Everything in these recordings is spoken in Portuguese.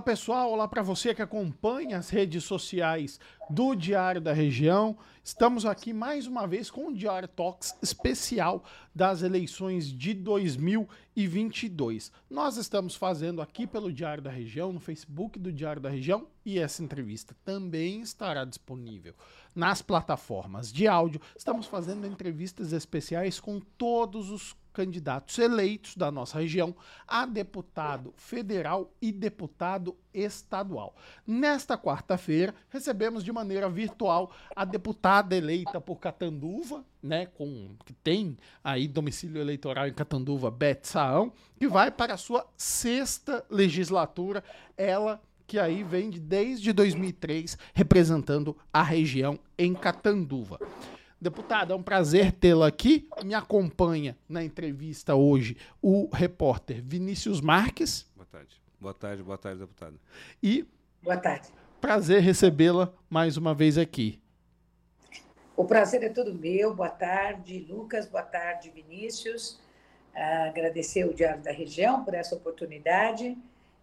Olá pessoal, olá para você que acompanha as redes sociais do Diário da Região. Estamos aqui mais uma vez com o Diário Talks especial das eleições de 2022. Nós estamos fazendo aqui pelo Diário da Região, no Facebook do Diário da Região, e essa entrevista também estará disponível nas plataformas de áudio. Estamos fazendo entrevistas especiais com todos os candidatos eleitos da nossa região a deputado federal e deputado estadual. Nesta quarta-feira, recebemos de maneira virtual a deputada eleita por Catanduva, né, com que tem aí domicílio eleitoral em Catanduva, Beth Saão, que vai para a sua sexta legislatura, ela que aí vem de, desde 2003 representando a região em Catanduva. Deputada, é um prazer tê-la aqui. Me acompanha na entrevista hoje o repórter Vinícius Marques. Boa tarde. Boa tarde, boa tarde, deputada. E. Boa tarde. Prazer recebê-la mais uma vez aqui. O prazer é todo meu. Boa tarde, Lucas. Boa tarde, Vinícius. Agradecer o Diário da Região por essa oportunidade.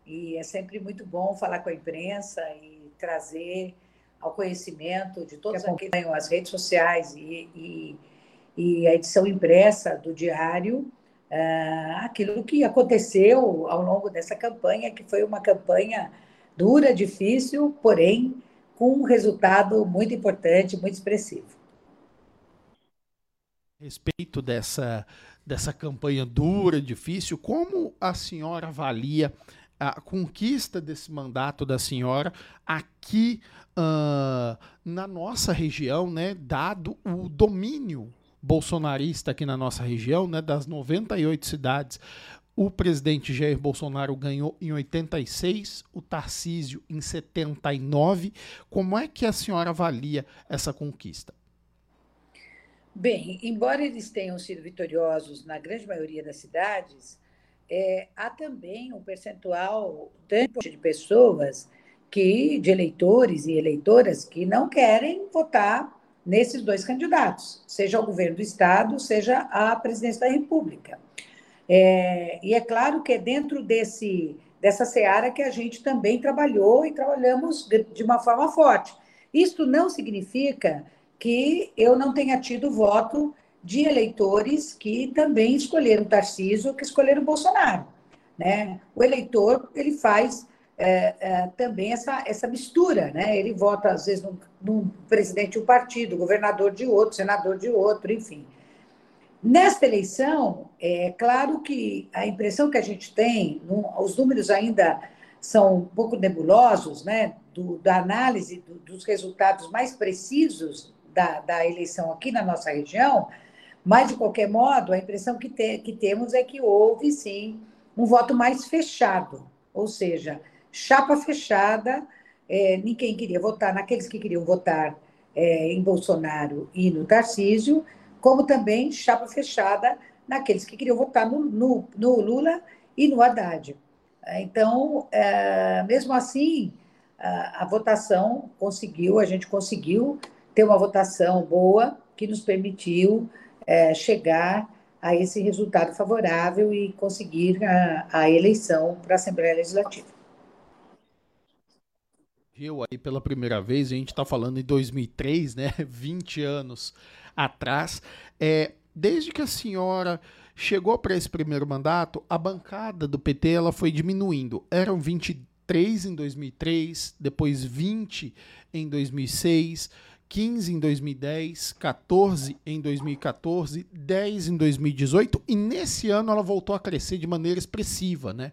E é sempre muito bom falar com a imprensa e trazer ao conhecimento de todos que acompanham as redes sociais e, e, e a edição impressa do diário, uh, aquilo que aconteceu ao longo dessa campanha, que foi uma campanha dura, difícil, porém com um resultado muito importante, muito expressivo. respeito dessa, dessa campanha dura, difícil, como a senhora avalia a conquista desse mandato da senhora aqui uh, na nossa região, né, dado o domínio bolsonarista aqui na nossa região, né, das 98 cidades, o presidente Jair Bolsonaro ganhou em 86, o Tarcísio em 79. Como é que a senhora avalia essa conquista? Bem, embora eles tenham sido vitoriosos na grande maioria das cidades, é, há também um percentual de pessoas que de eleitores e eleitoras que não querem votar nesses dois candidatos, seja ao governo do estado, seja à presidência da República. É, e é claro que é dentro desse dessa seara que a gente também trabalhou e trabalhamos de, de uma forma forte. Isto não significa que eu não tenha tido voto de eleitores que também escolheram Tarcísio, que escolheram Bolsonaro. Né? O eleitor ele faz é, é, também essa, essa mistura, né? Ele vota às vezes num, num, presidente de um partido, governador de outro, senador de outro, enfim. Nesta eleição, é claro que a impressão que a gente tem, os números ainda são um pouco nebulosos, né? Do, da análise do, dos resultados mais precisos da, da eleição aqui na nossa região, mas, de qualquer modo, a impressão que, te, que temos é que houve, sim, um voto mais fechado, ou seja, chapa fechada, é, ninguém queria votar naqueles que queriam votar é, em Bolsonaro e no Tarcísio, como também chapa fechada naqueles que queriam votar no, no, no Lula e no Haddad. Então, é, mesmo assim, a, a votação conseguiu, a gente conseguiu ter uma votação boa que nos permitiu é, chegar a esse resultado favorável e conseguir a, a eleição para a Assembleia Legislativa. Eu aí pela primeira vez, a gente está falando em 2003, né? 20 anos atrás. É, desde que a senhora chegou para esse primeiro mandato, a bancada do PT ela foi diminuindo. Eram 23 em 2003, depois 20 em 2006. 15 em 2010, 14 em 2014, 10 em 2018 e nesse ano ela voltou a crescer de maneira expressiva, né?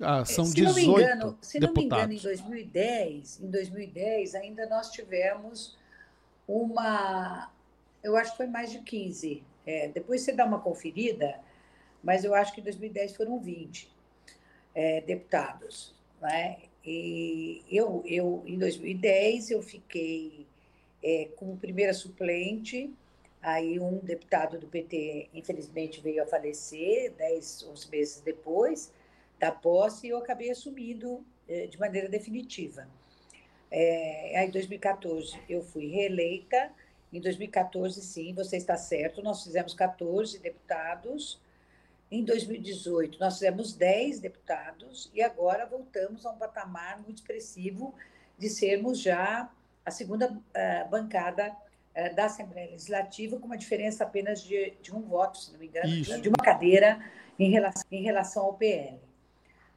Ah, são se 18 não me engano, se não me engano, em 2010, em 2010 ainda nós tivemos uma, eu acho que foi mais de 15. É, depois você dá uma conferida, mas eu acho que em 2010 foram 20 é, deputados, né? E eu, eu em 2010 eu fiquei é, como primeira suplente. Aí um deputado do PT, infelizmente, veio a falecer, 10, 11 meses depois da posse, e eu acabei assumindo é, de maneira definitiva. É, aí, em 2014, eu fui reeleita. Em 2014, sim, você está certo, nós fizemos 14 deputados Em 2018, nós fizemos 10 deputados e agora voltamos a um patamar muito expressivo de sermos já a segunda uh, bancada uh, da Assembleia Legislativa, com uma diferença apenas de, de um voto, se não me engano, Isso. de uma cadeira em relação, em relação ao PL. Uh,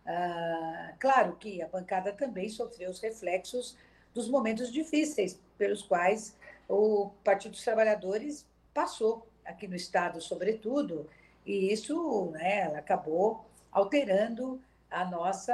ah, claro que a bancada também sofreu os reflexos dos momentos difíceis pelos quais o Partido dos Trabalhadores passou aqui no Estado, sobretudo, e isso né, acabou alterando a nossa,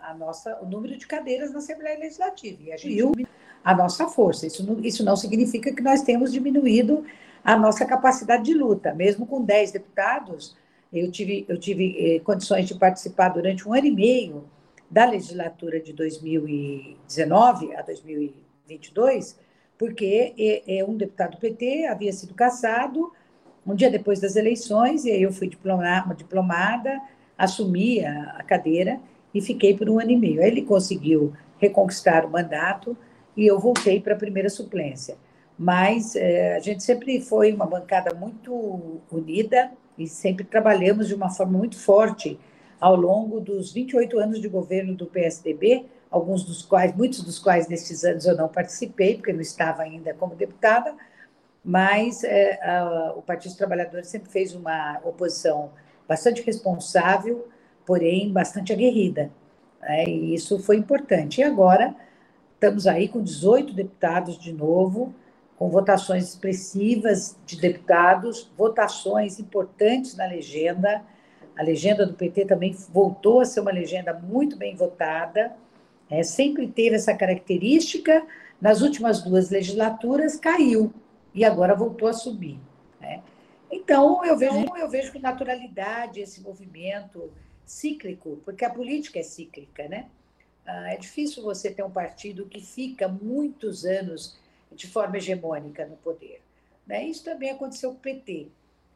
a, nossa, o número de cadeiras na Assembleia Legislativa. E a gente a nossa força. Isso não, isso não significa que nós temos diminuído a nossa capacidade de luta. Mesmo com 10 deputados, eu tive, eu tive eh, condições de participar durante um ano e meio da legislatura de 2019 a 2022, porque eh, eh, um deputado do PT havia sido cassado um dia depois das eleições, e aí eu fui diplomada, diplomada assumi a, a cadeira e fiquei por um ano e meio. Aí ele conseguiu reconquistar o mandato e eu voltei para a primeira suplência. Mas é, a gente sempre foi uma bancada muito unida e sempre trabalhamos de uma forma muito forte ao longo dos 28 anos de governo do PSDB, alguns dos quais, muitos dos quais nesses anos eu não participei, porque não estava ainda como deputada, mas é, a, o Partido dos Trabalhadores sempre fez uma oposição bastante responsável, porém bastante aguerrida. Né? E isso foi importante. E agora estamos aí com 18 deputados de novo, com votações expressivas de deputados, votações importantes na legenda. A legenda do PT também voltou a ser uma legenda muito bem votada, é, sempre teve essa característica. Nas últimas duas legislaturas caiu e agora voltou a subir. Né? Então, eu vejo, eu vejo com naturalidade esse movimento cíclico, porque a política é cíclica, né? Ah, é difícil você ter um partido que fica muitos anos de forma hegemônica no poder. Né? Isso também aconteceu com o PT.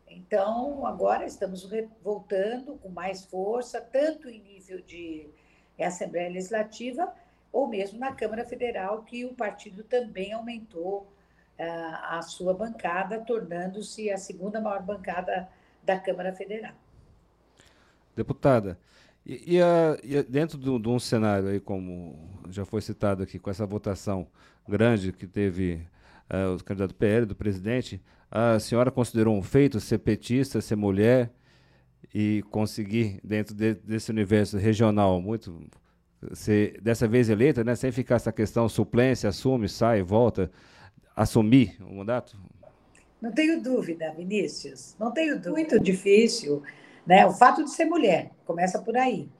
Então, agora estamos voltando com mais força, tanto em nível de Assembleia Legislativa, ou mesmo na Câmara Federal, que o partido também aumentou a sua bancada, tornando-se a segunda maior bancada da Câmara Federal. Deputada, e, e, a, e dentro de, de, um cenário aí, como já foi citado aqui, com essa votação grande que teve uh, o candidato PL, do presidente, a senhora considerou um feito ser petista, ser mulher e conseguir, dentro de, desse universo regional, muito ser dessa vez eleita, né, sem ficar essa questão suplência, assume, sai, volta, assumir o mandato? Não tenho dúvida, Vinícius. Não tenho dúvida. Muito difícil, né? O fato de ser mulher, começa por aí.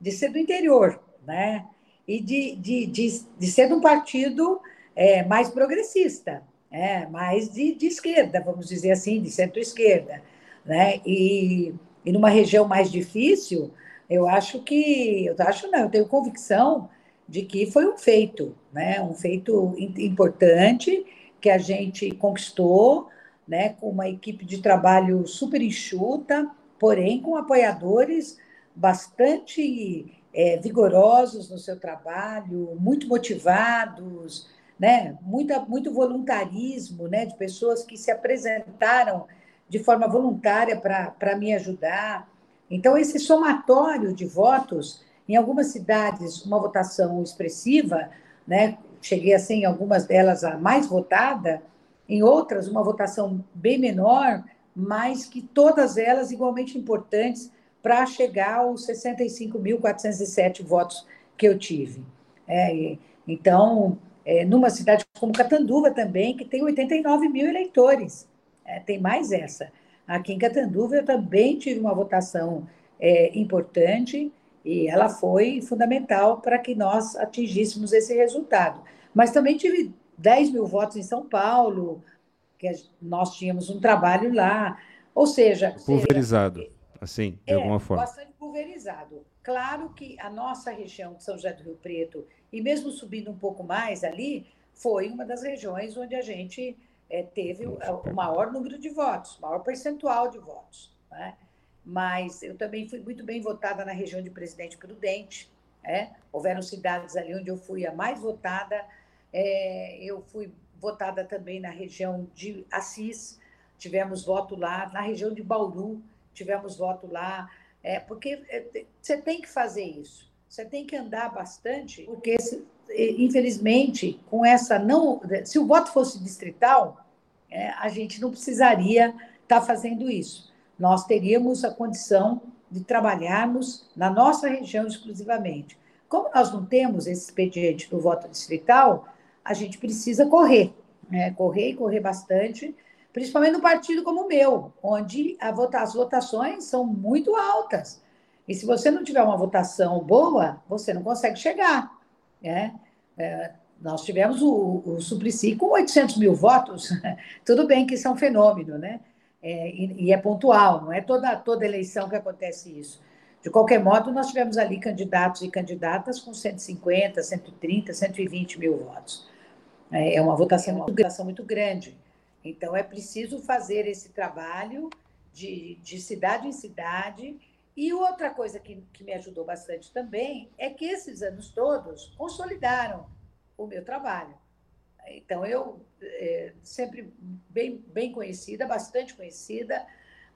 De ser do interior, né? E de, de, de, de ser de um partido é, mais progressista, é, mais de, de esquerda, vamos dizer assim, de centro-esquerda. Né? E, e numa região mais difícil, eu acho que, eu acho não, eu tenho convicção de que foi um feito, né? um feito importante que a gente conquistou, né, com uma equipe de trabalho super enxuta, porém com apoiadores bastante é, vigorosos no seu trabalho, muito motivados, né, muita, muito voluntarismo, né, de pessoas que se apresentaram de forma voluntária para me ajudar. Então, esse somatório de votos, em algumas cidades, uma votação expressiva, né, cheguei a ser em algumas delas a mais votada, em outras uma votação bem menor, mas que todas elas igualmente importantes para chegar aos 65.407 votos que eu tive. É, então, é, numa cidade como Catanduva também, que tem 89 mil eleitores, é, tem mais essa. Aqui em Catanduva eu também tive uma votação é, importante, e ela foi fundamental para que nós atingíssemos esse resultado. Mas também tive 10 mil votos em São Paulo, que nós tínhamos um trabalho lá. Ou seja. Pulverizado, seja, assim, de é, alguma forma. Bastante pulverizado. Claro que a nossa região de São José do Rio Preto, e mesmo subindo um pouco mais ali, foi uma das regiões onde a gente é, teve o, o, maior número de votos, maior percentual de votos. Né? mas eu também fui muito bem votada na região de Presidente Prudente. É? Houveram cidades ali onde eu fui a mais votada. É, eu fui votada também na região de Assis, tivemos voto lá, na região de Bauru, tivemos voto lá, é, porque é, você tem que fazer isso, você tem que andar bastante, porque infelizmente com essa não, se o voto fosse distrital, é, a gente não precisaria estar tá fazendo isso. Nós teríamos a condição de trabalharmos na nossa região exclusivamente. Como nós não temos esse expediente do voto distrital, a gente precisa correr, né? correr e correr bastante, principalmente no partido como o meu, onde vota, as votações são muito altas. E se você não tiver uma votação boa, você não consegue chegar. Né? É, nós tivemos o, o Suplicy com 800 mil votos, tudo bem que isso é um fenômeno, né? É, e, e, é pontual, não é toda, toda eleição que acontece isso. De qualquer modo, nós tivemos ali candidatos e candidatas com 150, 130, 120 mil votos. É, é uma votação, uma votação muito grande. Então, é preciso fazer esse trabalho de, de cidade em cidade. E outra coisa que, que me ajudou bastante também é que esses anos todos consolidaram o meu trabalho. Então, eu é, sempre bem, bem conhecida, bastante conhecida,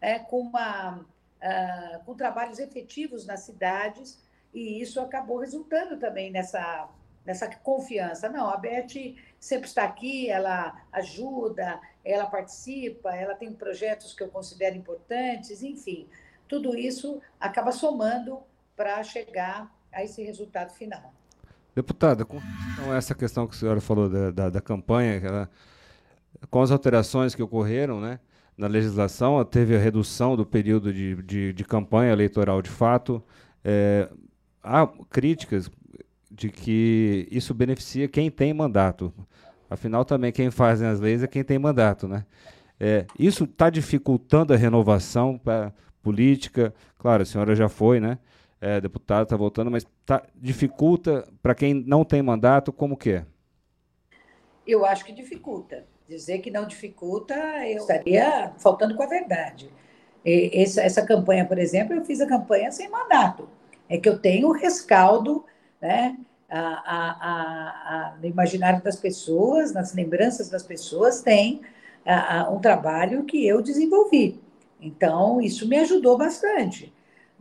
é, com, uma, uh, com trabalhos efetivos nas cidades, e isso acabou resultando também nessa, nessa confiança. Não, a Beth sempre está aqui, ela ajuda, ela participa, ela tem projetos que eu considero importantes, enfim, tudo isso acaba somando para chegar a esse resultado final. Deputada, com essa questão que a senhora falou da, da, da campanha, ela, com as alterações que ocorreram né, na legislação, teve a redução do período de, de, de campanha eleitoral de fato. É, há críticas de que isso beneficia quem tem mandato. Afinal, também quem faz as leis é quem tem mandato. Né? É, isso está dificultando a renovação para política. Claro, a senhora já foi, né? é, deputado, está voltando, mas tá, dificulta para quem não tem mandato, como que é? Eu acho que dificulta. Dizer que não dificulta, eu estaria faltando com a verdade. E essa, essa campanha, por exemplo, eu fiz a campanha sem mandato. É que eu tenho o rescaldo, né? A, a, a, no imaginário das pessoas, nas lembranças das pessoas, tem um trabalho que eu desenvolvi. Então, isso me ajudou bastante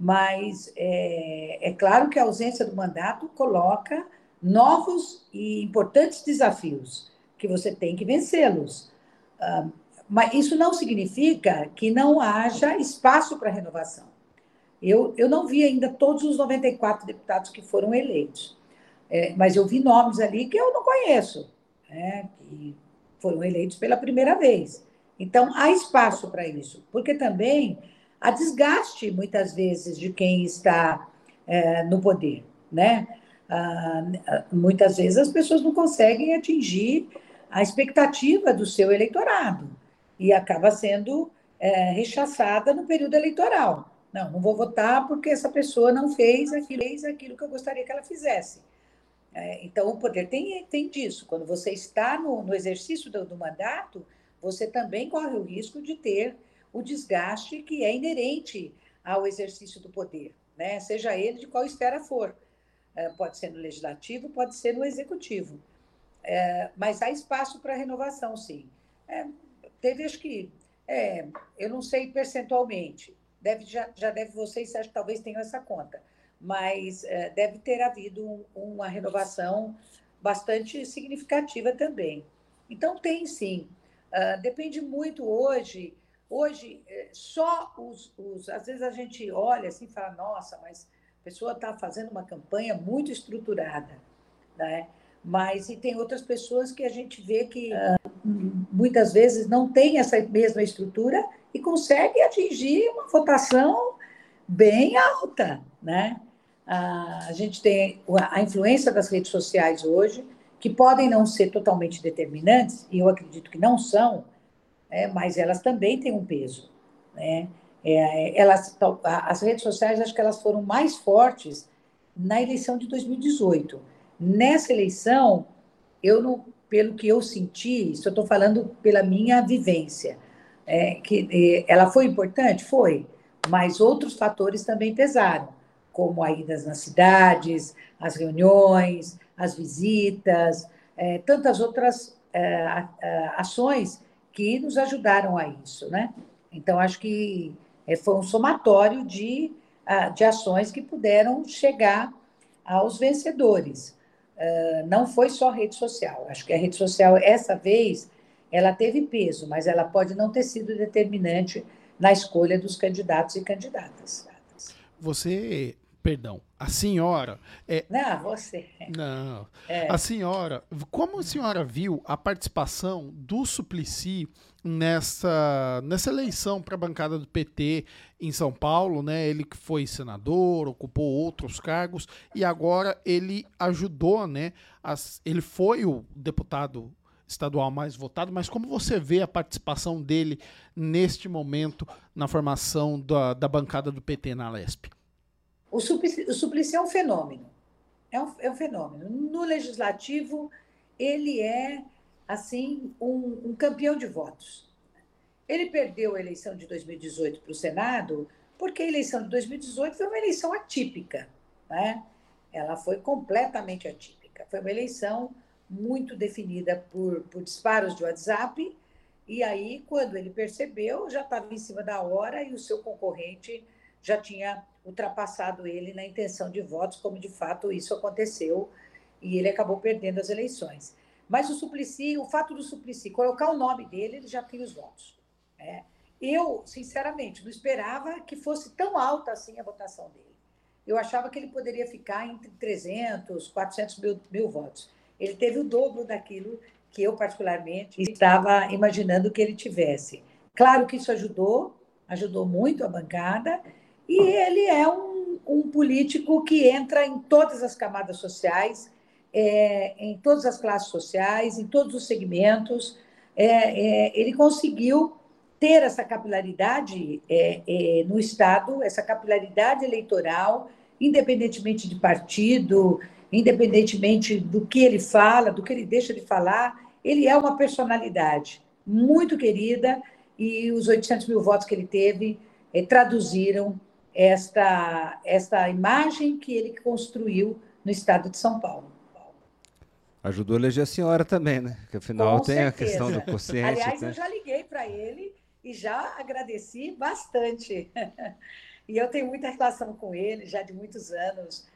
mas é, é claro que a ausência do mandato coloca novos e importantes desafios que você tem que vencê-los. Ah, mas isso não significa que não haja espaço para renovação. Eu, eu não vi ainda todos os 94 deputados que foram eleitos, é, mas eu vi nomes ali que eu não conheço, né, que foram eleitos pela primeira vez. Então, há espaço para isso, porque também a desgaste, muitas vezes, de quem está é, no poder, né? Ah, muitas vezes as pessoas não conseguem atingir a expectativa do seu eleitorado e acaba sendo é, rechaçada no período eleitoral. Não, não vou votar porque essa pessoa não fez aquilo, fez aquilo que eu gostaria que ela fizesse. É, então, o poder tem, tem disso. Quando você está no, no exercício do, do mandato, você também corre o risco de ter o desgaste que é inerente ao exercício do poder, né? seja ele de qual esfera for. É, pode ser no legislativo, pode ser no executivo. É, mas há espaço para renovação, sim. É, teve, acho que, é, eu não sei percentualmente, deve, já, já deve, vocês acho, talvez tenham essa conta, mas é, deve ter havido um, uma renovação bastante significativa também. Então, tem sim. Uh, depende muito hoje Hoje, é, só os, os. Às vezes a gente olha assim e fala, nossa, mas a pessoa está fazendo uma campanha muito estruturada. Né? Mas e tem outras pessoas que a gente vê que uh, muitas vezes não tem essa mesma estrutura e consegue atingir uma votação bem alta. Né? A gente tem a influência das redes sociais hoje, que podem não ser totalmente determinantes, e eu acredito que não são, é, mas elas também têm um peso. Né? É, elas, as redes sociais, acho que elas foram mais fortes na eleição de 2018. Nessa eleição, eu não, pelo que eu senti, isso eu estou falando pela minha vivência, é, que é, ela foi importante? Foi, mas outros fatores também pesaram, como a ida nas cidades, as reuniões, as visitas, é, tantas outras é, ações que nos ajudaram a isso, né? Então, acho que é, foi um somatório de, de ações que puderam chegar aos vencedores. Uh, não foi só rede social. Acho que a rede social, essa vez, ela teve peso, mas ela pode não ter sido determinante na escolha dos candidatos e candidatas. Você, perdão, a senhora. É, não, você. Não. É. A senhora, como a senhora viu a participação do Suplicy nessa, nessa eleição para a bancada do PT em São Paulo, né? Ele que foi senador, ocupou outros cargos e agora ele ajudou, né? As, ele foi o deputado estadual mais votado, mas como você vê a participação dele neste momento na formação da, da bancada do PT na Lesp? O Suplicy, o Suplicy é um fenômeno. É um, é um fenômeno. No legislativo, ele é, assim, um, um campeão de votos. Ele perdeu a eleição de 2018 para o Senado, porque a eleição de 2018 foi uma eleição atípica. Né? Ela foi completamente atípica. Foi uma eleição muito definida por, por disparos de WhatsApp, e aí, quando ele percebeu, já estava em cima da hora e o seu concorrente já tinha ultrapassado ele na intenção de votos, como de fato isso aconteceu, e ele acabou perdendo as eleições. Mas o Suplicy, o fato do Suplicy colocar o nome dele, ele já tem os votos. Né? Eu, sinceramente, não esperava que fosse tão alta assim a votação dele. Eu achava que ele poderia ficar entre 300, 400 mil, mil votos. Ele teve o dobro daquilo que eu, particularmente, estava imaginando que ele tivesse. Claro que isso ajudou, ajudou muito a bancada, e ele é um, um político que entra em todas as camadas sociais, é, em todas as classes sociais, em todos os segmentos. É, é, ele conseguiu ter essa capilaridade é, é, no Estado, essa capilaridade eleitoral, independentemente de partido, independentemente do que ele fala, do que ele deixa de falar, ele é uma personalidade muito querida e os 800 mil votos que ele teve é, traduziram esta, esta imagem que ele construiu no estado de São Paulo. Ajudou a eleger a senhora também, né? Que afinal Com tem certeza. a questão do consciente. Aliás, né? eu já liguei para ele e já agradeci bastante. e eu tenho muita relação com ele, já de muitos anos.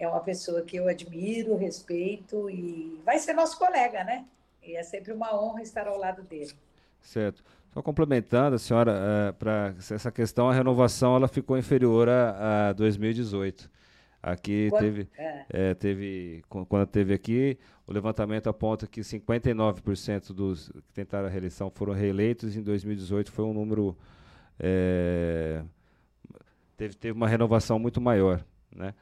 É uma pessoa que eu admiro, respeito e vai ser nosso colega, né? E é sempre uma honra estar ao lado dele. Certo. Só complementando, a senhora, uh, para essa questão, a renovação ela ficou inferior a, a 2018. Aqui quando, teve, é. É, teve, quando teve aqui, o levantamento aponta que 59% dos que tentaram a reeleição foram reeleitos. Em 2018 foi um número é, teve, teve uma renovação muito maior, né?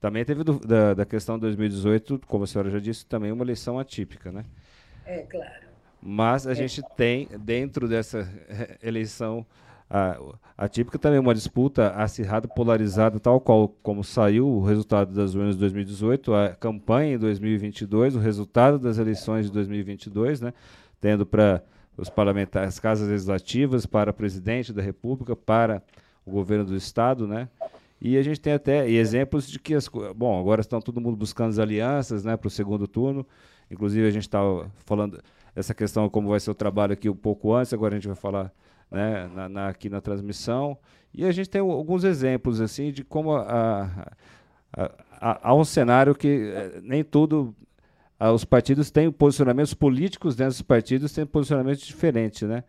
Também teve do, da, da questão de 2018, como a senhora já disse, também uma eleição atípica, né? É claro. Mas a é. gente tem, dentro dessa eleição atípica, também uma disputa acirrada, polarizada, tal qual como saiu o resultado das urnas de 2018, a campanha em 2022, o resultado das eleições de 2022, né, tendo para os parlamentares, as casas legislativas, para o presidente da República, para o governo do Estado, né, e a gente tem até exemplos de que as bom agora estão todo mundo buscando as alianças né para o segundo turno inclusive a gente estava falando essa questão como vai ser o trabalho aqui um pouco antes, agora a gente vai falar né, na, na, aqui na transmissão. E a gente tem alguns exemplos assim de como há um cenário que é, nem tudo os partidos têm posicionamentos políticos dentro dos partidos têm posicionamentos diferentes, né?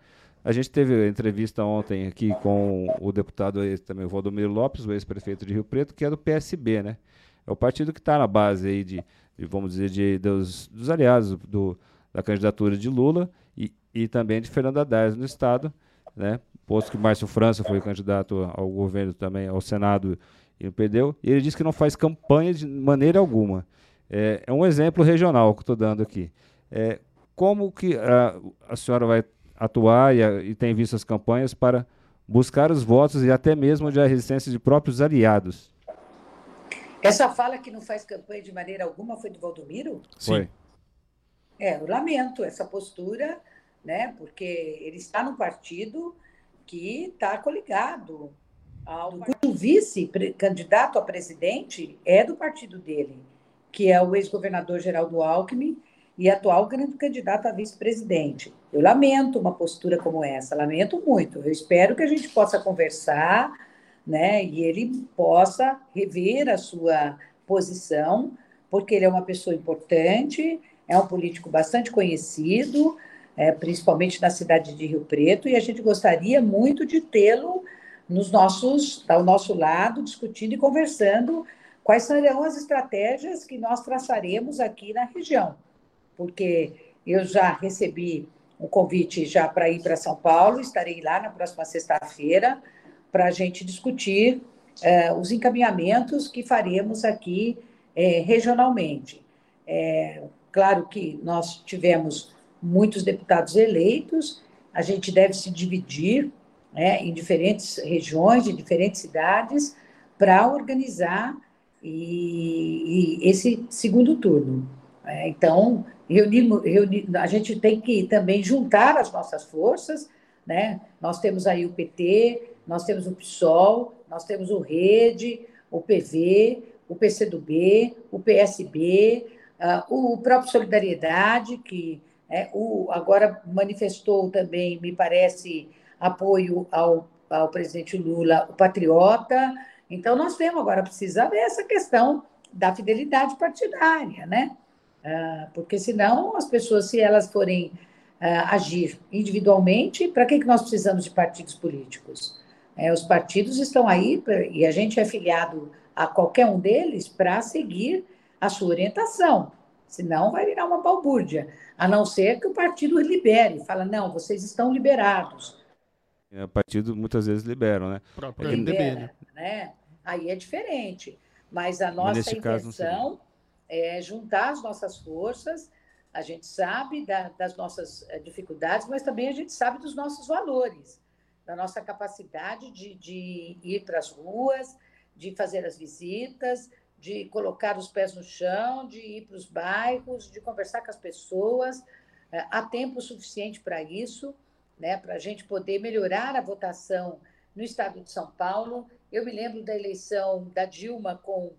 A gente teve entrevista ontem aqui com o deputado também, o Valdomiro Lopes, o ex-prefeito de Rio Preto, que é do PSB, né? É o partido que está na base aí de, de, vamos dizer, de, dos, dos aliados do, da candidatura de Lula e, e também de Fernando Haddad no Estado, né? posto que Márcio França foi candidato ao governo também, ao Senado e não perdeu, e ele disse que não faz campanha de maneira alguma. É, é um exemplo regional que estou dando aqui. É, como que a, a senhora vai atuar e, a, e, tem visto as campanhas para buscar os votos e até mesmo de a resistência de próprios aliados? Essa fala que não faz campanha de maneira alguma foi do Valdomiro? Sim. Foi. É, eu lamento essa postura, né? Porque ele está num partido que está coligado ao cujo vice-candidato a presidente é do partido dele, que é o ex-governador Geraldo Alckmin, e atual grande candidato a vice-presidente. Eu lamento uma postura como essa, lamento muito. Eu espero que a gente possa conversar, né, e ele possa rever a sua posição, porque ele é uma pessoa importante, é um político bastante conhecido, é, principalmente na cidade de Rio Preto, e a gente gostaria muito de tê-lo nos nossos, ao nosso lado, discutindo e conversando quais serão as estratégias que nós traçaremos aqui na região. Porque eu já recebi um convite já para ir para São Paulo, estarei lá na próxima sexta-feira para a gente discutir eh, os encaminhamentos que faremos aqui eh, regionalmente. É, claro que nós tivemos muitos deputados eleitos, a gente deve se dividir né, em diferentes regiões, em diferentes cidades, para organizar e, e, esse segundo turno. É, então, reunir, reunir, a gente tem que também juntar as nossas forças, né? Nós temos aí o PT, nós temos o PSOL, nós temos o Rede, o PV, o PCdoB, o PSB, uh, o próprio Solidariedade, que é, o, agora manifestou também, me parece, apoio ao, ao presidente Lula, o Patriota. Então, nós temos agora, precisa ver essa questão da fidelidade partidária, né? Uh, porque senão as pessoas, se elas forem uh, agir individualmente, para que, que nós precisamos de partidos políticos? É, os partidos estão aí, e a gente é filiado a qualquer um deles para seguir a sua orientação. Senão vai virar uma balbúrdia. A não ser que o partido libere, fala, não, vocês estão liberados. É, o partido muitas vezes liberam, né? O próprio é libera, né? Aí é diferente. Mas a nossa Mas intenção é juntar as nossas forças. A gente sabe da, das nossas eh, dificuldades, mas também a gente sabe dos nossos valores, da nossa capacidade de, de ir para as ruas, de fazer as visitas, de colocar os pés no chão, de ir para os bairros, de conversar com as pessoas. Eh, há tempo suficiente para isso, né, para a gente poder melhorar a votação no estado de São Paulo. Eu me lembro da eleição da Dilma com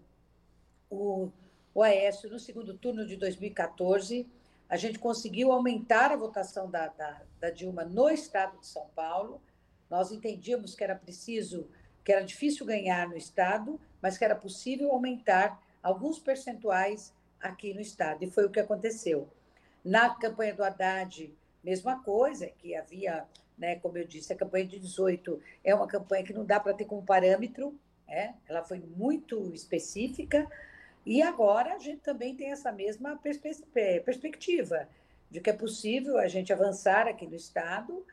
o, o Aécio no segundo turno de 2014. A gente conseguiu aumentar a votação da, da, da Dilma no estado de São Paulo. Nós entendíamos que era preciso, que era difícil ganhar no estado, mas que era possível aumentar alguns percentuais aqui no estado, e foi o que aconteceu. Na campanha do Haddad, mesma coisa, que havia, né, como eu disse, a campanha de 18 é uma campanha que não dá para ter como parâmetro, é, ela foi muito específica, e agora a gente também tem essa mesma perspe perspectiva de que é possível a gente avançar aqui no Estado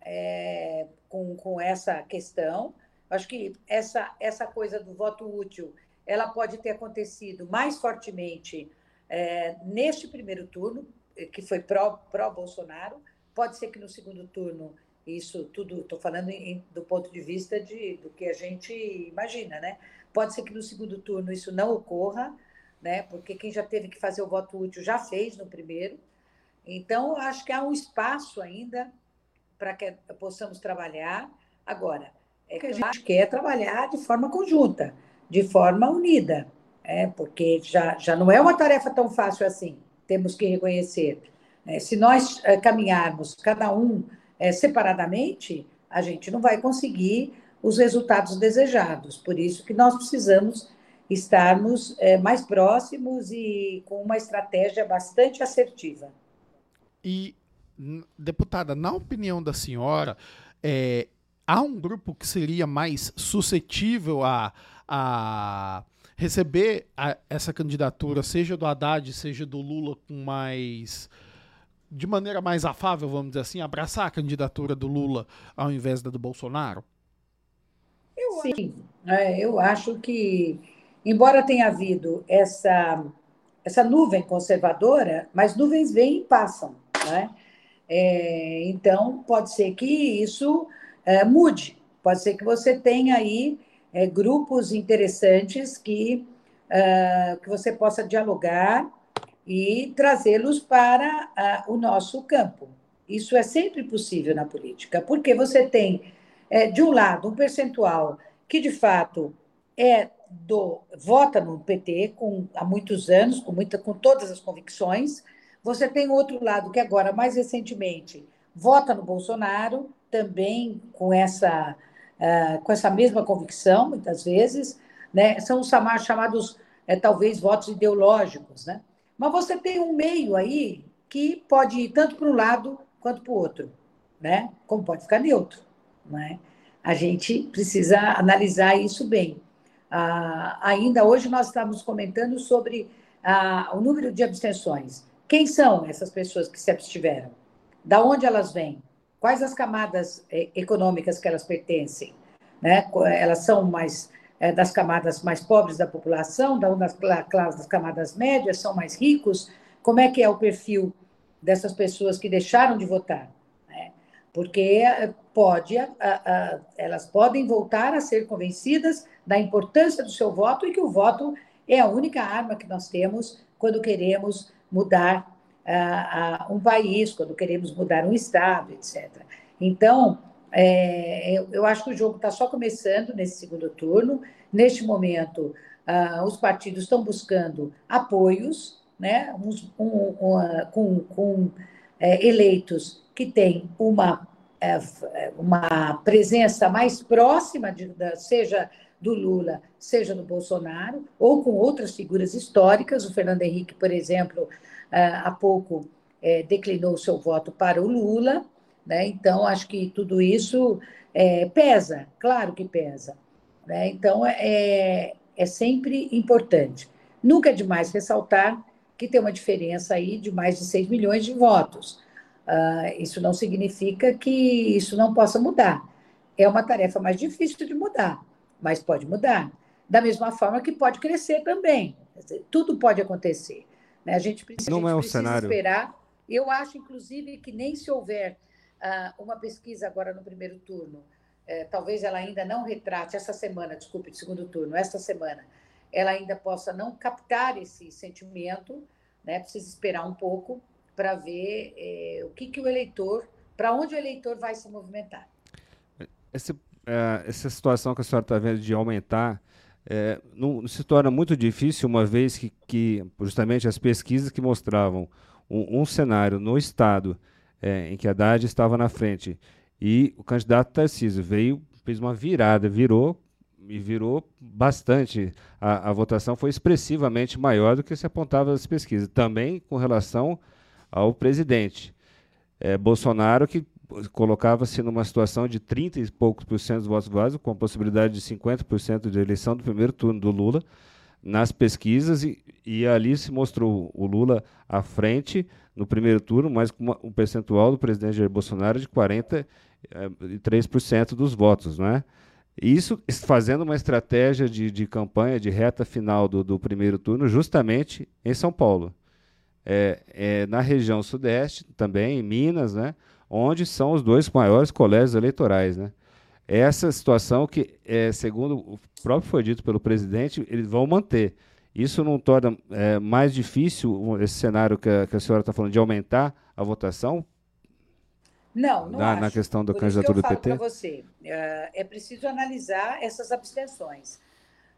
é, com, com essa questão, Acho que essa, essa coisa do voto útil ela pode ter acontecido mais fortemente é, neste primeiro turno, que foi pró-Bolsonaro. Pró pode ser que no segundo turno, isso tudo, estou falando em, do ponto de vista de, do que a gente imagina, né? Pode ser que no segundo turno isso não ocorra, né? Porque quem já teve que fazer o voto útil já fez no primeiro. Então, acho que há um espaço ainda para que possamos trabalhar. Agora, é que a gente quer trabalhar de forma conjunta, de forma unida, é, porque já, já não é uma tarefa tão fácil assim, temos que reconhecer. É, se nós é, caminharmos cada um é, separadamente, a gente não vai conseguir os resultados desejados. Por isso que nós precisamos estarmos é, mais próximos e com uma estratégia bastante assertiva. E, deputada, na opinião da senhora, é, há um grupo que seria mais suscetível a, a receber a, essa candidatura, seja do Haddad, seja do Lula, com mais. De maneira mais afável, vamos dizer assim, abraçar a candidatura do Lula ao invés da do Bolsonaro? Eu Sim, é, eu acho que, embora tenha havido essa, essa nuvem conservadora, mas nuvens vêm e passam. Né? É, então, pode ser que isso é, mude. Pode ser que você tenha aí é, grupos interessantes que, uh, que você possa dialogar e trazê-los para uh, o nosso campo. Isso é sempre possível na política, porque você tem, é, de um lado, um percentual que, de fato, é do vota no PT com, há muitos anos, com, muita, com todas as convicções, Você tem outro lado que agora, mais recentemente, vota no Bolsonaro, também com essa, uh, com essa mesma convicção, muitas vezes, né? são os chamados, é, talvez, votos ideológicos. Né? Mas você tem um meio aí que pode ir tanto para um lado quanto para o outro, né? como pode ficar neutro. Né? A gente precisa analisar isso bem. Ah, ainda hoje nós estávamos comentando sobre ah, o número de abstenções. Quem são essas pessoas que se abstiveram? Da onde elas vêm? Quais as camadas eh, econômicas que elas pertencem? Né? Elas são mais das camadas mais pobres da população, da, das, das camadas médias, são mais ricos? Como é que é o perfil dessas pessoas que deixaram de votar? Né? Porque eh, pode, elas podem voltar a ser convencidas da importância do seu voto e que o voto é a única arma que nós temos quando queremos mudar uh, um país, quando queremos mudar um Estado, etc. Então, é, eu, eu, acho que o jogo está só começando nesse segundo turno. Neste momento, uh, os partidos estão buscando apoios, né, um, um, com, com é, eleitos que têm uma, é, uma presença mais próxima, de, seja do Lula, seja do Bolsonaro, ou com outras figuras históricas. O Fernando Henrique, por exemplo, há pouco é, declinou seu voto para o Lula, né? então acho que tudo isso é, pesa, claro que pesa. Né? Então é, é sempre importante. Nunca é demais ressaltar que tem uma diferença aí de mais de 6 milhões de votos. Uh, isso não significa que isso não possa mudar. É uma tarefa mais difícil de mudar mas pode mudar. Da mesma forma que pode crescer também. Tudo pode acontecer. Né? A gente precisa, Não gente é um precisa cenário. esperar. Eu acho, inclusive, que nem se houver uh, uma pesquisa agora no primeiro turno, uh, talvez ela ainda não retrate, essa semana, desculpe, de segundo turno, esta semana, ela ainda possa não captar esse sentimento, né? precisa esperar um pouco para ver eh, o que, que o eleitor, para onde o eleitor vai se movimentar. Esse é, essa situação que a senhora está vendo de aumentar é, não, se torna muito difícil, uma vez que, que justamente as pesquisas que mostravam um, um cenário no Estado é, em que Haddad estava na frente e o candidato Tarcísio veio, fez uma virada, virou e virou bastante. A, a votação foi expressivamente maior do que se apontava nas pesquisas. Também com relação ao presidente. É, Bolsonaro, que colocava-se numa situação de 30 e poucos por cento dos votos válidos, com a possibilidade de 50% de eleição do primeiro turno do Lula nas pesquisas, e, e ali se mostrou o Lula à frente no primeiro turno, mas com um percentual do presidente Jair Bolsonaro de 43% eh, dos votos. Não é? Isso fazendo uma estratégia de, de campanha de reta final do, do primeiro turno, justamente em São Paulo. É, é, na região sudeste, também em Minas, né? onde são os dois maiores colégios eleitorais. Né? Essa situação que, é, segundo o próprio foi dito pelo presidente, eles vão manter. Isso não torna é, mais difícil esse cenário que a, que a senhora está falando de aumentar a votação? Não, não na, na questão da Por candidatura isso que eu do PT? para você, uh, é preciso analisar essas abstenções.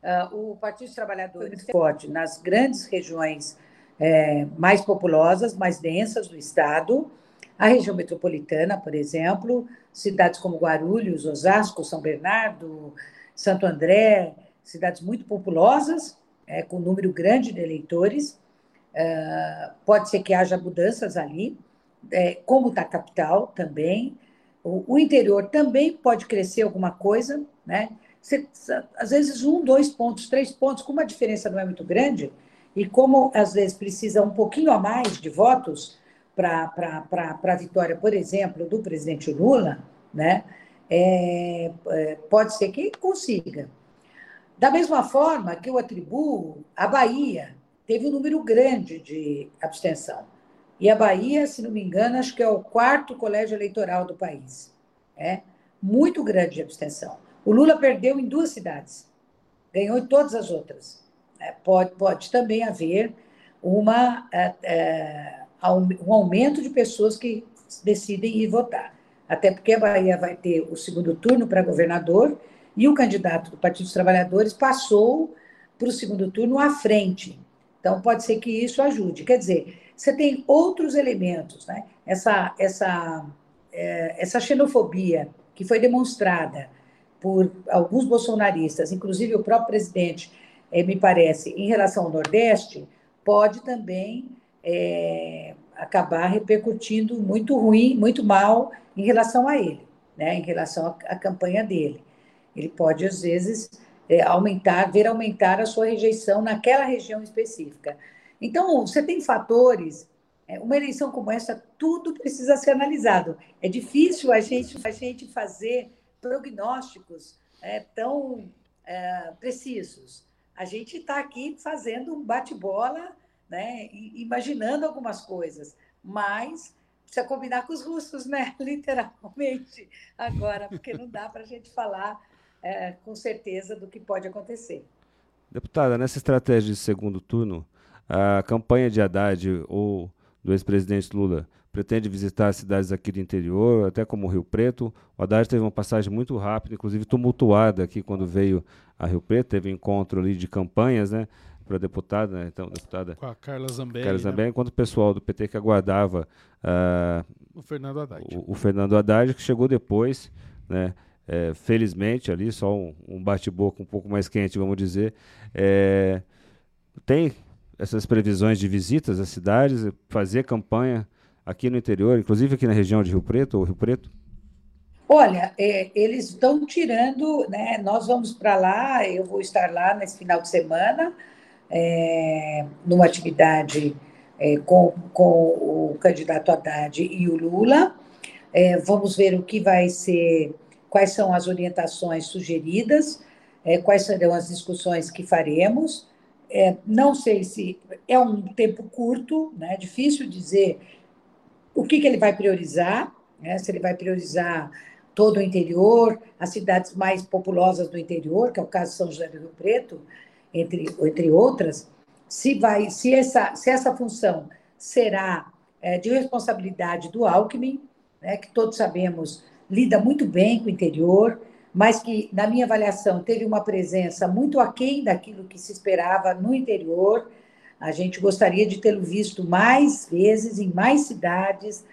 Uh, o Partido dos Trabalhadores forte nas grandes regiões é, mais populosas, mais densas do Estado, a região metropolitana, por exemplo, cidades como Guarulhos, Osasco, São Bernardo, Santo André, cidades muito populosas, é, com um número grande de eleitores. Uh, pode ser que haja mudanças ali, é, como está a capital também. O, o, interior também pode crescer alguma coisa, né? Às vezes um, dois pontos, três pontos, como a diferença não é muito grande, e como às vezes precisa um pouquinho a mais de votos, para a vitória, por exemplo, do presidente Lula, né, é, é, pode ser que consiga. Da mesma forma que eu atribuo a Bahia, teve um número grande de abstenção. E a Bahia, se não me engano, acho que é o quarto colégio eleitoral do país. É muito grande de abstenção. O Lula perdeu em duas cidades, ganhou em todas as outras. É, pode, pode também haver uma. É, um aumento de pessoas que decidem ir votar. Até porque a Bahia vai ter o segundo turno para governador e o candidato do Partido dos Trabalhadores passou para o segundo turno à frente. Então, pode ser que isso ajude. Quer dizer, você tem outros elementos, né? Essa, essa, é, essa xenofobia que foi demonstrada por alguns bolsonaristas, inclusive o próprio presidente, é, me parece, em relação ao Nordeste, pode também é, acabar repercutindo muito ruim, muito mal em relação a ele, né? em relação à campanha dele. Ele pode, às vezes, é, aumentar, ver aumentar a sua rejeição naquela região específica. Então, você tem fatores. É, uma eleição como essa, tudo precisa ser analisado. É difícil a gente, a gente fazer prognósticos é, tão é, precisos. A gente está aqui fazendo um bate-bola, né, imaginando algumas coisas, mas precisa combinar com os russos, né? literalmente, agora, porque não dá para a gente falar é, com certeza do que pode acontecer. Deputada, nessa estratégia de segundo turno, a campanha de Haddad ou do ex-presidente Lula pretende visitar cidades aqui do interior, até como Rio Preto. O Haddad teve uma passagem muito rápida, inclusive tumultuada aqui quando veio a Rio Preto, teve um encontro ali de campanhas, né? Para deputada, né? então, deputada. Com a Carla Zambelli. Carla Zambelli, né? enquanto o pessoal do PT que aguardava uh, o Fernando Haddad. O, o, Fernando Haddad, que chegou depois, né? É, felizmente ali, só um, um bate-boca um pouco mais quente, vamos dizer. É, tem essas previsões de visitas às cidades, fazer campanha aqui no interior, inclusive aqui na região de Rio Preto ou Rio Preto? Olha, é, eles estão tirando, né? Nós vamos para lá, eu vou estar lá nesse final de semana, é, numa atividade é, com, com o candidato Haddad e o Lula. É, vamos ver o que vai ser, quais são as orientações sugeridas, é, quais serão as discussões que faremos. É, não sei se é um tempo curto, né? difícil dizer o que, que ele vai priorizar, né? se ele vai priorizar todo o interior, as cidades mais populosas do interior, que é o caso de São José do Rio Preto, entre, entre outras, se, vai, se, essa, se essa função será é, de responsabilidade do Alckmin, né, que todos sabemos lida muito bem com o interior, mas que, na minha avaliação, teve uma presença muito aquém daquilo que se esperava no interior. A gente gostaria de tê-lo visto mais vezes, em mais cidades,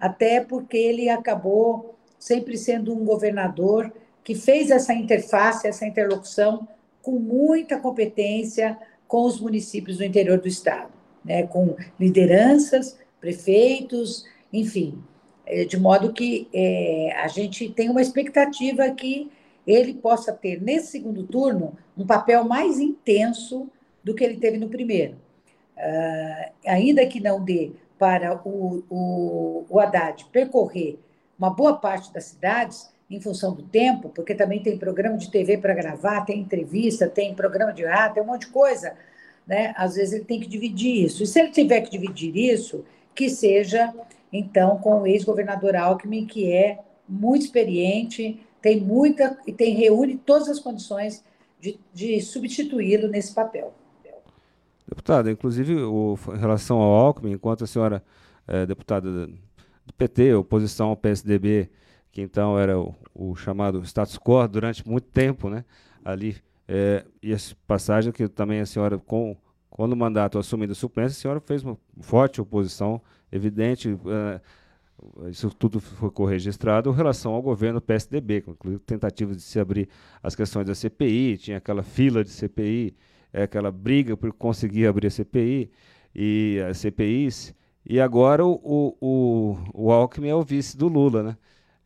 até porque ele acabou sempre sendo um governador que fez essa interface, essa interlocução com muita competência com os municípios do interior do estado, né? com lideranças, prefeitos, enfim. É, de modo que é, a gente tem uma expectativa que ele possa ter, nesse segundo turno, um papel mais intenso do que ele teve no primeiro. Uh, ainda que não dê para o, o, o Haddad percorrer uma boa parte das cidades, em função do tempo, porque também tem programa de TV para gravar, tem entrevista, tem programa de rádio, tem um monte de coisa, né? Às vezes ele tem que dividir isso. E se ele tiver que dividir isso, que seja então, com o ex-governador Alckmin, que é muito experiente, tem muita e tem reúne todas as condições de, de substituí-lo nesse papel. Deputada, inclusive o, em relação ao Alckmin, enquanto a senhora é deputada do PT, oposição ao PSDB, que então era o, o, chamado status quo durante muito tempo, né? Ali, é, e essa passagem que também a senhora, com, quando o mandato assumindo a suplência, a senhora fez uma forte oposição evidente, uh, isso tudo foi corregistrado em relação ao governo PSDB, inclusive tentativas de se abrir as questões da CPI, tinha aquela fila de CPI, é, aquela briga por conseguir abrir a CPI e as CPIs, e agora o, o, o Alckmin é o vice do Lula, né?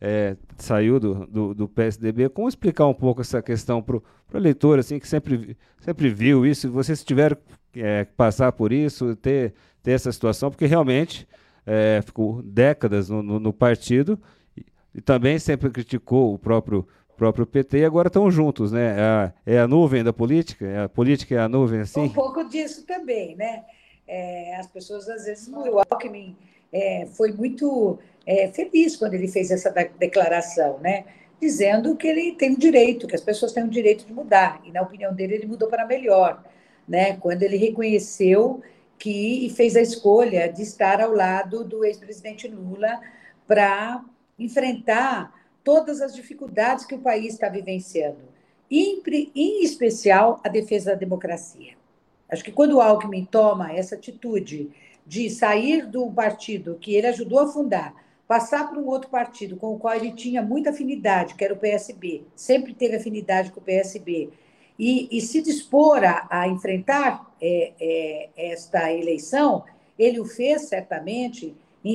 É, saiu do, do, do, PSDB. Como explicar um pouco essa questão para o eleitor, assim, que sempre, sempre viu isso? Vocês tiveram é, que passar por isso, ter ter essa situação, porque realmente é, ficou décadas no, no, no partido e, e, também sempre criticou o próprio, próprio PT e agora estão juntos, né? É a, é a nuvem da política? É a política é a nuvem assim? Um pouco disso também, né? É, as pessoas às vezes o Alckmin é, foi muito é, feliz quando ele fez essa declaração, né? Dizendo que ele tem o direito, que as pessoas têm o direito de mudar. E, na opinião dele, ele mudou para melhor, né? Quando ele reconheceu que fez a escolha de estar ao lado do ex-presidente Lula para enfrentar todas as dificuldades que o país está vivenciando, em, em especial a defesa da democracia. Acho que quando o Alckmin toma essa atitude de sair do partido que ele ajudou a fundar, passar para um outro partido com o qual ele tinha muita afinidade, que era o PSB, sempre teve afinidade com o PSB, e, e se dispor a, a enfrentar é, é, esta eleição, ele o fez certamente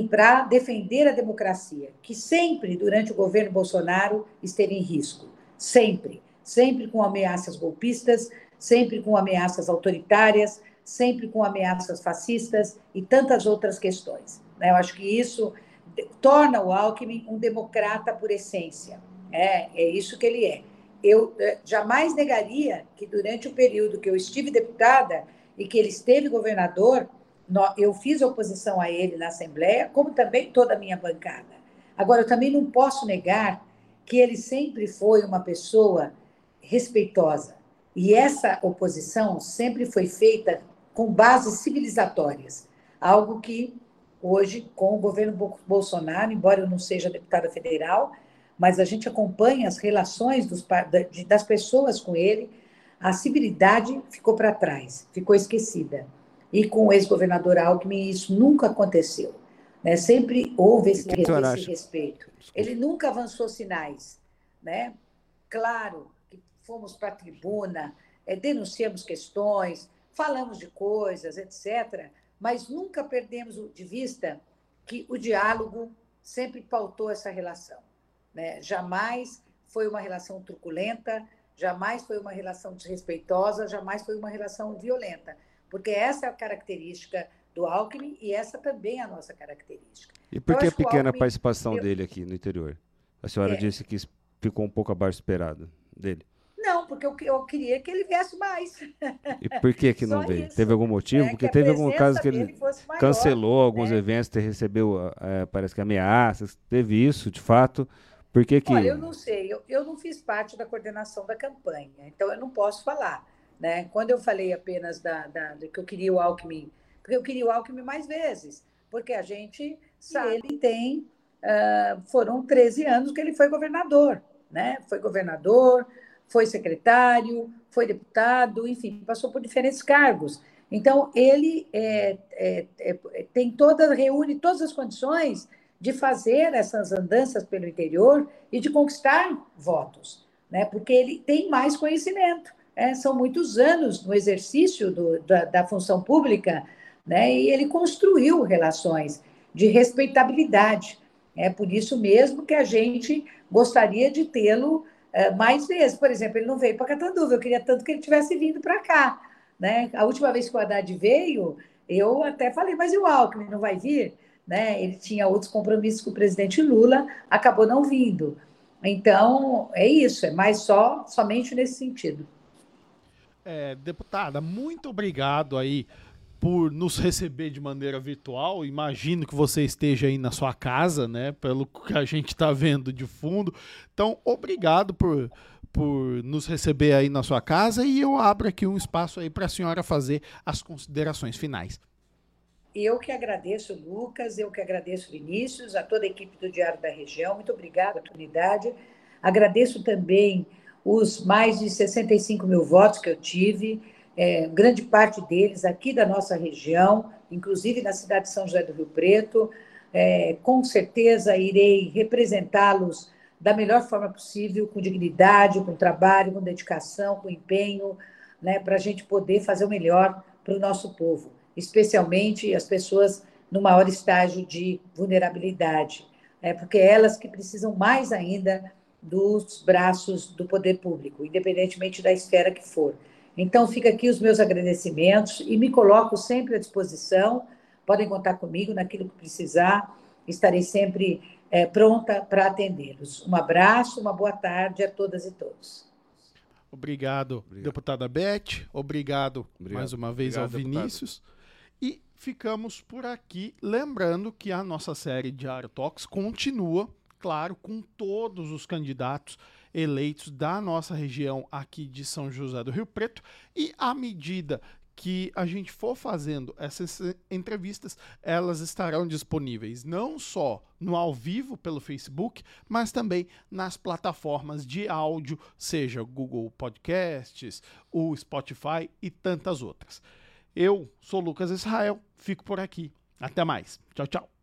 para defender a democracia, que sempre, durante o governo Bolsonaro, esteve em risco. Sempre. Sempre com ameaças golpistas, sempre com ameaças autoritárias, sempre com ameaças fascistas e tantas outras questões. Né? Eu acho que isso torna o Alckmin um democrata por essência. É, é isso que ele é. Eu eh, jamais negaria que, durante o período que eu estive deputada e que ele esteve governador, eu fiz oposição a ele na Assembleia, como também toda a minha bancada. Agora, eu também não posso negar que ele sempre foi uma pessoa respeitosa. E essa oposição sempre foi feita com bases civilizatórias, algo que hoje, com o governo Bolsonaro, embora eu não seja deputada federal, mas a gente acompanha as relações dos, das pessoas com ele, a civilidade ficou para trás, ficou esquecida. E com o ex-governador Alckmin isso nunca aconteceu. Né? Sempre houve esse, esse respeito. Ele nunca avançou sinais. Né? Claro que fomos para a tribuna, é, denunciamos questões, falamos de coisas, etc., mas nunca perdemos de vista que o diálogo sempre pautou essa relação. Né? Jamais foi uma relação truculenta, jamais foi uma relação desrespeitosa, jamais foi uma relação violenta porque essa é a característica do Alckmin e essa também é a nossa característica. E por que a pequena Alckmin, participação dele aqui no interior? A senhora é. disse que ficou um pouco abaixo esperado dele. Porque eu, eu queria que ele viesse mais. E por que que não veio? Isso. Teve algum motivo? É, porque teve algum caso que ele maior, cancelou alguns né? eventos, recebeu, é, parece que ameaças, teve isso, de fato. Por que que... Olha, eu não sei, eu, eu não fiz parte da coordenação da campanha, então eu não posso falar. Né? Quando eu falei apenas da, da, de que eu queria o Alckmin, porque eu queria o Alckmin mais vezes, porque a gente sabe, ele tem, uh, foram 13 anos que ele foi governador, né? Foi governador, foi secretário, foi deputado, enfim, passou por diferentes cargos. Então, ele é, é, é, tem toda, reúne todas as condições de fazer essas andanças pelo interior e de conquistar votos, né? porque ele tem mais conhecimento é, são muitos anos no exercício do, da, da, função pública, né, e ele construiu relações de respeitabilidade. É por isso mesmo que a gente gostaria de tê-lo mais vezes. Por exemplo, ele não veio para Catanduva, eu queria tanto que ele tivesse vindo para cá. Né? A última vez que o Haddad veio, eu até falei, mas e o Alckmin não vai vir? Né? Ele tinha outros compromissos com o presidente Lula, acabou não vindo. Então, é isso, é mais só, somente nesse sentido. É, deputada, muito obrigado aí por nos receber de maneira virtual. Imagino que você esteja aí na sua casa, né? Pelo que a gente está vendo de fundo. Então, obrigado por, por nos receber aí na sua casa e eu abro aqui um espaço aí para a senhora fazer as considerações finais. Eu que agradeço, Lucas, eu que agradeço, Vinícius, a toda a equipe do Diário da Região. Muito obrigada oportunidade. Agradeço também os mais de 65 mil votos que eu tive, é, grande parte deles aqui da nossa região, inclusive na cidade de São José do Rio Preto. É, com certeza irei representá-los da melhor forma possível, com dignidade, com trabalho, com dedicação, com empenho, né, para a gente poder fazer o melhor para o nosso povo, especialmente as pessoas no maior estágio de vulnerabilidade, é, porque é elas que precisam mais ainda dos braços do poder público, independentemente da esfera que for. Então, fica aqui os meus agradecimentos e me coloco sempre à disposição. Podem contar comigo naquilo que precisar, estarei sempre é, pronta para atendê-los. Um abraço, uma boa tarde a todas e todos. Obrigado, Obrigado. deputada Beth. Obrigado, Obrigado. mais uma vez Obrigado, ao Vinícius. Deputado. E ficamos por aqui. Lembrando que a nossa série Diário Talks continua claro, com todos os candidatos eleitos da nossa região aqui de São José do Rio Preto. E à medida que a gente for fazendo essas entrevistas, elas estarão disponíveis não só no ao vivo pelo Facebook, mas também nas plataformas de áudio, seja Google Podcasts, o Spotify e tantas outras. Eu sou Lucas Israel, fico por aqui. Até mais. Tchau, tchau.